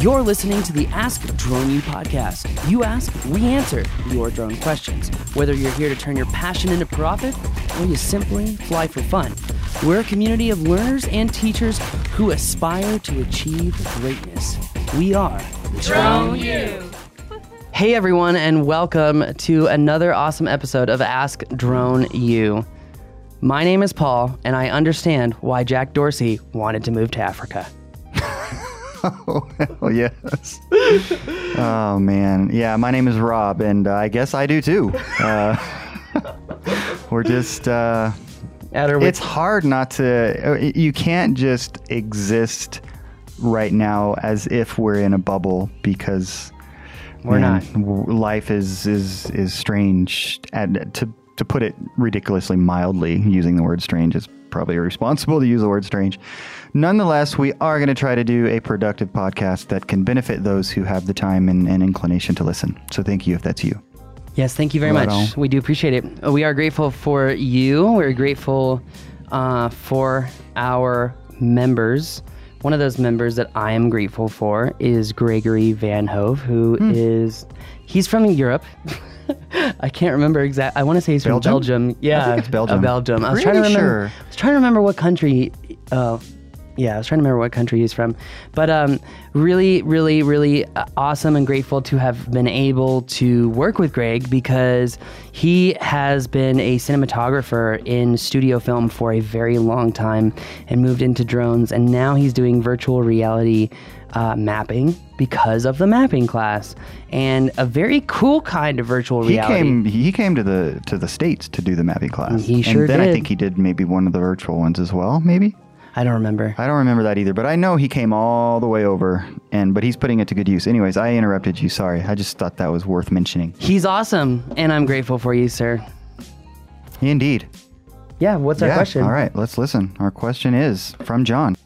You're listening to the Ask Drone U podcast. You ask, we answer your drone questions. Whether you're here to turn your passion into profit or you simply fly for fun, we're a community of learners and teachers who aspire to achieve greatness. We are Drone U. Hey everyone, and welcome to another awesome episode of Ask Drone U. My name is Paul, and I understand why Jack Dorsey wanted to move to Africa. Oh, hell yes. oh, man. Yeah, my name is Rob, and uh, I guess I do too. Uh, we're just, uh, At our it's hard not to, uh, you can't just exist right now as if we're in a bubble because We're man, w- life is, is, is strange. And to, to put it ridiculously mildly, using the word strange is probably irresponsible to use the word strange. Nonetheless, we are going to try to do a productive podcast that can benefit those who have the time and, and inclination to listen. So thank you if that's you. Yes, thank you very Right much. on. We do appreciate it. Uh, We are grateful for you. We're grateful uh, for our members. One of those members that I am grateful for is Gregory Van Hove, who Hmm. is he's from Europe. I can't remember exact. I want to say he's Belgium? from Belgium. Yeah, think it's Belgium. uh, Belgium. I was trying to remember. sure. I was trying to remember what country. Uh, yeah, I was trying to remember what country he's from. But um, really, really, really uh, awesome and grateful to have been able to work with Greg because he has been a cinematographer in studio film for a very long time and moved into drones. And now he's doing virtual reality uh, mapping because of the mapping class and a very cool kind of virtual He reality. came. He came to the to the states to do the mapping class. He sure and then I think he did maybe one of the virtual ones as well. Maybe I don't remember. I don't remember that either. But I know he came all the way over, and but he's putting it to good use. Anyways, I interrupted you. Sorry. I just thought that was worth mentioning. He's awesome, and I'm grateful for you, sir. Indeed. Yeah, what's our yeah. question? All right. Let's listen. Our question is from John.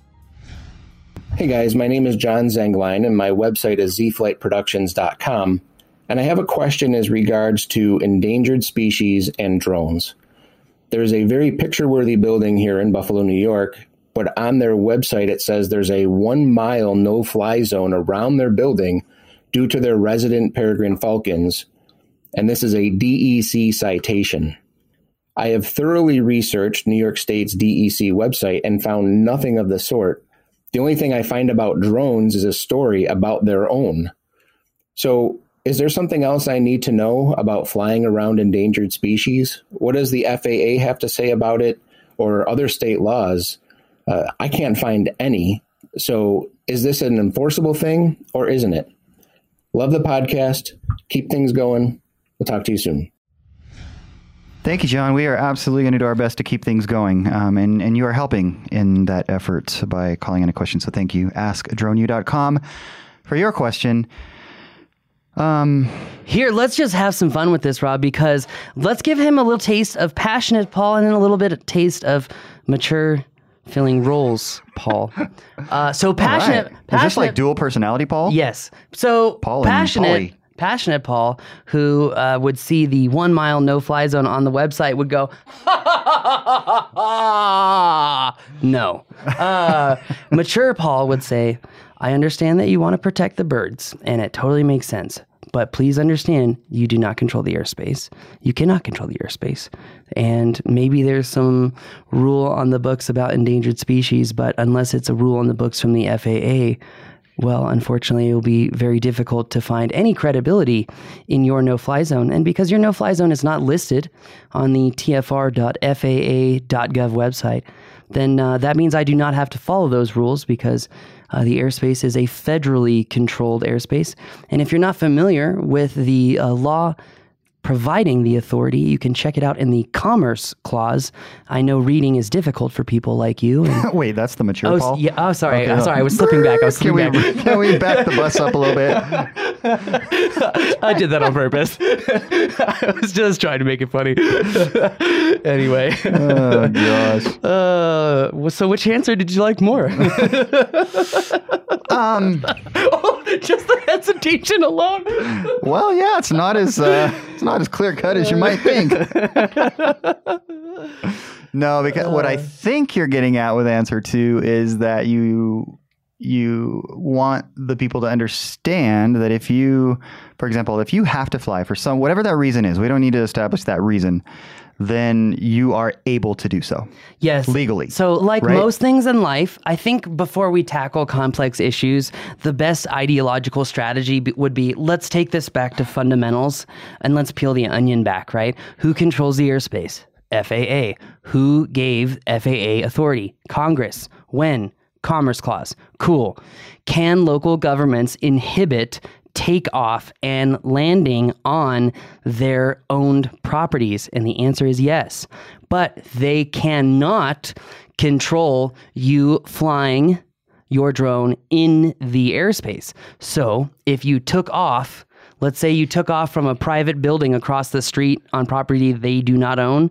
Hey guys, my name is John Zengline and my website is zflightproductions.com. And I have a question as regards to endangered species and drones. There's a very picture worthy building here in Buffalo, New York, but on their website it says there's a one mile no fly zone around their building due to their resident peregrine falcons. And this is a DEC citation. I have thoroughly researched New York State's DEC website and found nothing of the sort. The only thing I find about drones is a story about their own. So, is there something else I need to know about flying around endangered species? What does the FAA have to say about it or other state laws? Uh, I can't find any. So, is this an enforceable thing or isn't it? Love the podcast. Keep things going. We'll talk to you soon. Thank you, John. We are absolutely going to do our best to keep things going, um, and and you are helping in that effort by calling in a question. So thank you. AskDroneU.com for your question. Um, Here, let's just have some fun with this, Rob, because let's give him a little taste of passionate Paul and then a little bit of taste of mature filling roles, Paul. Uh, so passionate, right. passionate. Is this like dual personality, Paul? Yes. So Paul passionate. Passionate Paul, who uh, would see the one mile no fly zone on the website, would go, no. Uh, mature Paul would say, I understand that you want to protect the birds, and it totally makes sense. But please understand, you do not control the airspace. You cannot control the airspace. And maybe there's some rule on the books about endangered species, but unless it's a rule on the books from the FAA, well, unfortunately, it will be very difficult to find any credibility in your no fly zone. And because your no fly zone is not listed on the tfr.faa.gov website, then uh, that means I do not have to follow those rules because uh, the airspace is a federally controlled airspace. And if you're not familiar with the uh, law providing the authority, you can check it out in the Commerce Clause. I know reading is difficult for people like you. Wait, that's the mature Oh, Paul. yeah. Oh, sorry. Okay, I'm hold sorry. I was slipping back. I was Can slipping we, back. can we back the bus up a little bit? I did that on purpose. I was just trying to make it funny. anyway, Oh gosh. uh, so which answer did you like more? Um. oh, just the hesitation alone. Well, yeah, it's not as uh, it's not as clear cut as you might think. no, because what I think you're getting at with answer two is that you you want the people to understand that if you, for example, if you have to fly for some whatever that reason is, we don't need to establish that reason. Then you are able to do so. Yes. Legally, So, like right? most things in life, I think before we tackle complex issues, the best ideological strategy b- would be let's take this back to fundamentals and let's peel the onion back, right? Who controls the airspace? FAA. Who gave FAA authority? Congress. When? Commerce Clause. Cool. Can local governments inhibit takeoff and landing on their owned properties? And the answer is yes. But they cannot control you flying your drone in the airspace. So if you took off, let's say you took off from a private building across the street on property they do not own.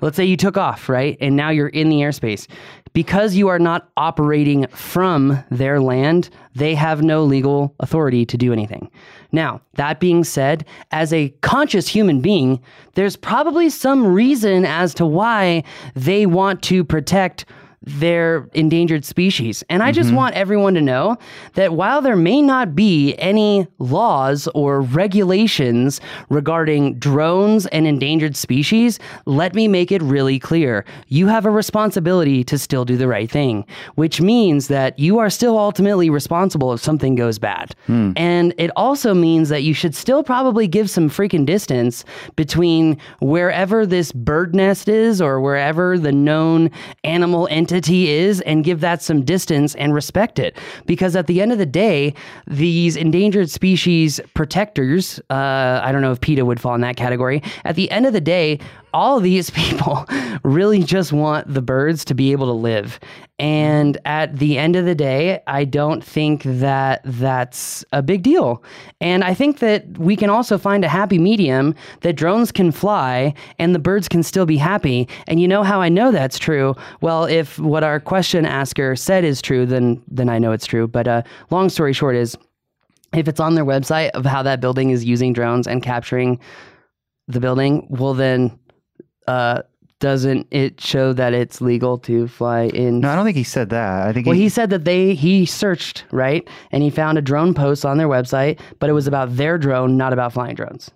Let's say you took off, right? And now you're in the airspace. Because you are not operating from their land, they have no legal authority to do anything. Now, that being said, as a conscious human being, there's probably some reason as to why they want to protect their endangered species. And I just mm-hmm. want everyone to know that while there may not be any laws or regulations regarding drones and endangered species, let me make it really clear. You have a responsibility to still do the right thing, which means that you are still ultimately responsible if something goes bad. Hmm. And it also means that you should still probably give some freaking distance between wherever this bird nest is or wherever the known animal entity is and give that some distance and respect it. Because at the end of the day, these endangered species protectors, uh, I don't know if PETA would fall in that category, at the end of the day, all these people really just want the birds to be able to live. And at the end of the day, I don't think that that's a big deal. And I think that we can also find a happy medium that drones can fly and the birds can still be happy. And you know how I know that's true? Well, if what our question asker said is true, then then I know it's true. But uh, long story short is if it's on their website of how that building is using drones and capturing the building, well then uh, doesn't it show that it's legal to fly in? No, I don't think he said that. I think Well, he, he said that they he searched right, and he found a drone post on their website, but it was about their drone, not about flying drones.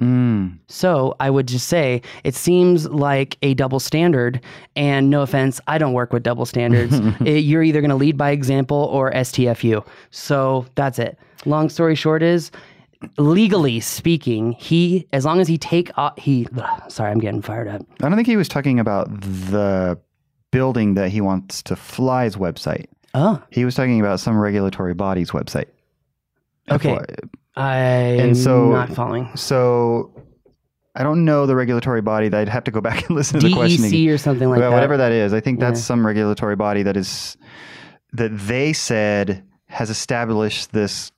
Mm. So I would just say it seems like a double standard. And no offense, I don't work with double standards. It- you're either going to lead by example or STFU. So that's it. Long story short is, legally speaking, he as long as he take uh, he. sorry, I'm getting fired up. I don't think he was talking about the building that he wants to fly's website. Oh, He was talking about some regulatory body's website. okay. FYI. I'm so- not following. So I don't know the regulatory body. I'd have to go back and listen to the questioning. DEC or something like well, that. whatever that is. I think that's Yeah. some regulatory body that is that they said has established this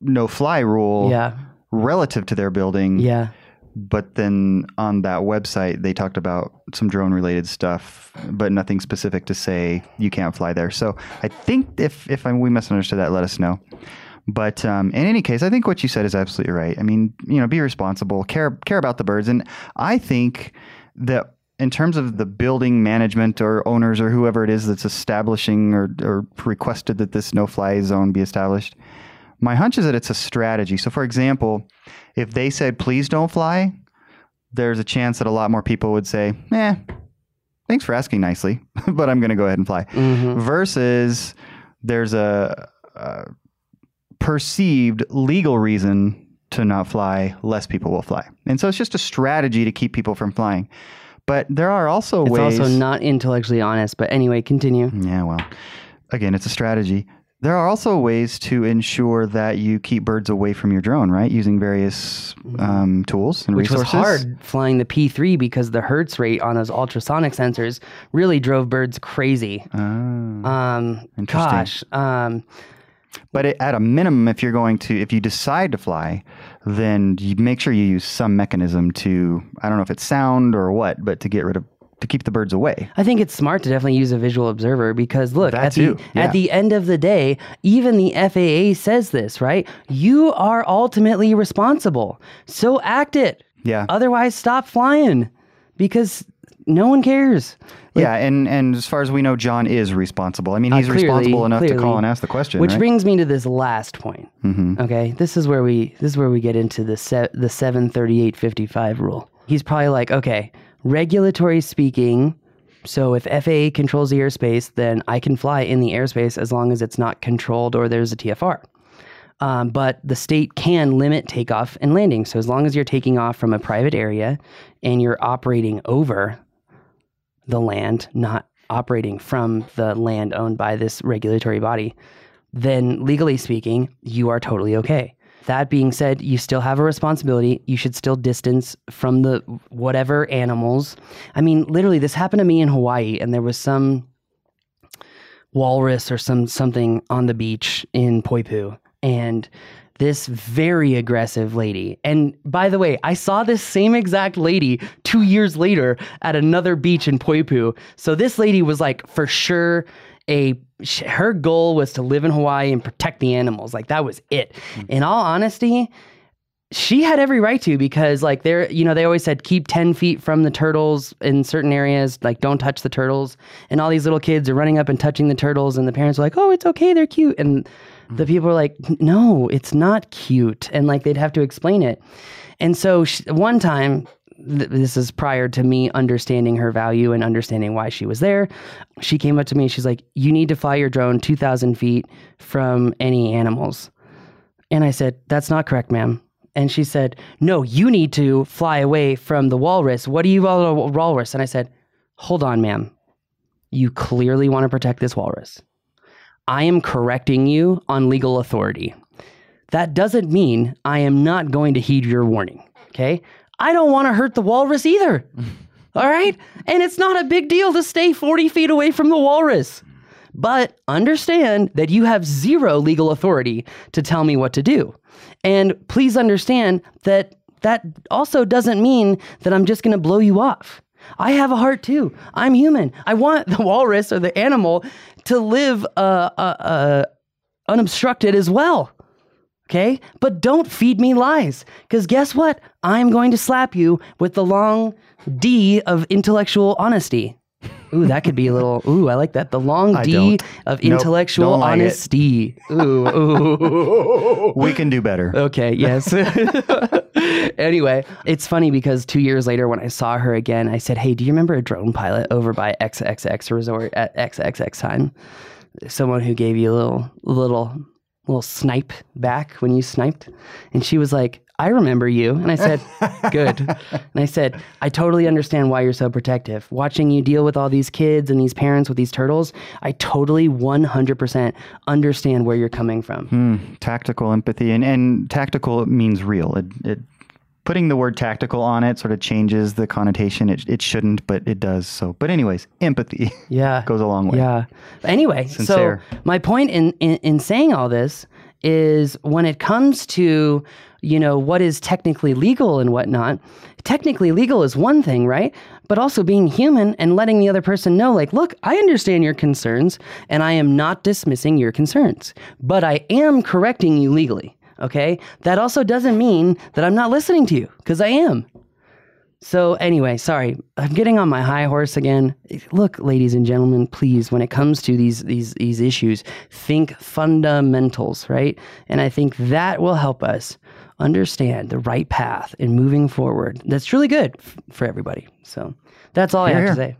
no fly rule Yeah, relative to their building. yeah. But then on that website, they talked about some drone related stuff, but nothing specific to say you can't fly there. So I think if, if I, we misunderstood that, let us know. But um, in any case, I think what you said is absolutely right. I mean, you know, be responsible, care care about the birds, and I think that in terms of the building management or owners or whoever it is that's establishing or, or requested that this no fly zone be established, my hunch is that it's a strategy. So, for example, if they said, please don't fly, there's a chance that a lot more people would say, eh, thanks for asking nicely, but I'm going to go ahead and fly. Mhm. Versus there's a, a perceived legal reason to not fly, less people will fly. And so it's just a strategy to keep people from flying. But there are also It's ways. It's also not intellectually honest. But anyway, continue. Yeah, well, again, it's a strategy. There are also ways to ensure that you keep birds away from your drone, right? Using various um, tools and Mm-hmm. Which resources. was hard flying the P3 because the hertz rate on those ultrasonic sensors really drove birds crazy. Ah. Um, Interesting. gosh, um, But it, at a minimum, if you're going to, if you decide to fly, then you make sure you use some mechanism to, I don't know if it's sound or what, but to get rid of, to keep the birds away. I think it's smart to definitely use a visual observer because look That at too, the yeah. at the end of the day, even the FAA says this, right? You are ultimately responsible, so act it. Yeah. Otherwise, stop flying because no one cares. yeah, and and as far as we know, John is responsible. I mean, he's Uh, clearly- responsible enough to call and ask the question. Which right? brings me to this last point. Mm-hmm. Okay, this is where we this is where we get into the se- the seven thirty eight fifty five rule. He's probably like, okay, regulatory speaking. So if FAA controls the airspace, then I can fly in the airspace as long as it's not controlled or there's a TFR. Um, but the state can limit takeoff and landing. So as long as you're taking off from a private area and you're operating over the land, not operating from the land owned by this regulatory body, then legally speaking, you are totally okay. That being said, you still have a responsibility. You should still distance from the whatever animals. I mean, literally, this happened to me in Hawaii, and there was some walrus or some something on the beach in Poipu, and this very aggressive lady. And by the way, I saw this same exact lady two years later at another beach in Poipu. So this lady was like for sure a her goal was to live in Hawaii and protect the animals. Like that was it. Mm. In all honesty, she had every right to because like they're you know they always said keep 10 feet from the turtles in certain areas like don't touch the turtles. And all these little kids are running up and touching the turtles and the parents are like oh it's okay they're cute. And mm. the people are like no it's not cute. And like they'd have to explain it. And so sh one time th- this is prior to me understanding her value and understanding why she was there she came up to me and she's like you need to fly your drone 2000 feet from any animals and I said, That's not correct, ma'am. And she said, No, you need to fly away from the walrus. What do you call a walrus? And I said, Hold on, ma'am. You clearly want to protect this walrus. I am correcting you on legal authority. That doesn't mean I am not going to heed your warning. Okay. I don't want to hurt the walrus either. All right. And it's not a big deal to stay 40 feet away from the walrus. But understand that you have zero legal authority to tell me what to do. And please understand that that also doesn't mean that I'm just going to blow you off. I have a heart too. I'm human. I want the walrus or the animal to live uh, uh, uh, unobstructed as well. Okay? But don't feed me lies. Because guess what? I'm going to slap you with the long D of intellectual honesty. Ooh, that could be a little. Ooh, I like that. The long I D don't. of Nope, intellectual don't like it. honesty. Ooh, ooh. we can do better. Okay, yes. anyway, it's funny because two years later, when I saw her again, I said, Hey, do you remember a drone pilot over by XXX resort at XXX time? Someone who gave you a little, little, little snipe back when you sniped. And she was like, I remember you. And I said, Good. And I said, I totally understand why you're so protective. Watching you deal with all these kids and these parents with these turtles, I totally 100% understand where you're coming from. Hmm, tactical empathy, and and tactical means real. It, it putting the word tactical on it sort of changes the connotation. It it shouldn't, but it does. So, but anyways, empathy Yeah. goes a long way. Yeah. Anyway, Sincere. so my point in, in in saying all this is when it comes to you know what is technically legal and whatnot. Technically legal is one thing, right? But also being human and letting the other person know, like, look, I understand your concerns, and I am not dismissing your concerns, but I am correcting you legally. Okay. That also doesn't mean that I'm not listening to you because I am. So anyway, sorry, I'm getting on my high horse again. Look, ladies and gentlemen, please, when it comes to these these these issues, think fundamentals, right? And I think that will help us understand the right path in moving forward. That's truly good f- for everybody. So that's all I have to say.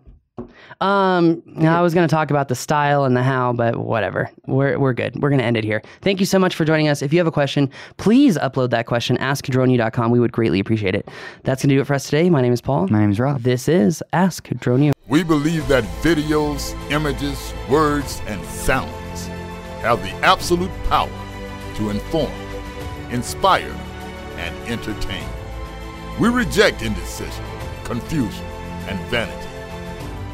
Um, I was going to talk about the style and the how, but whatever. We're, we're good. We're going to end it here. Thank you so much for joining us. If you have a question, please upload that question. AskDroneu.com. We would greatly appreciate it. That's going to do it for us today. My name is Paul. My name is Rob. This is Ask Drone U. We believe that videos, images, words, and sounds have the absolute power to inform, inspire, and entertain. We reject indecision, confusion, and vanity,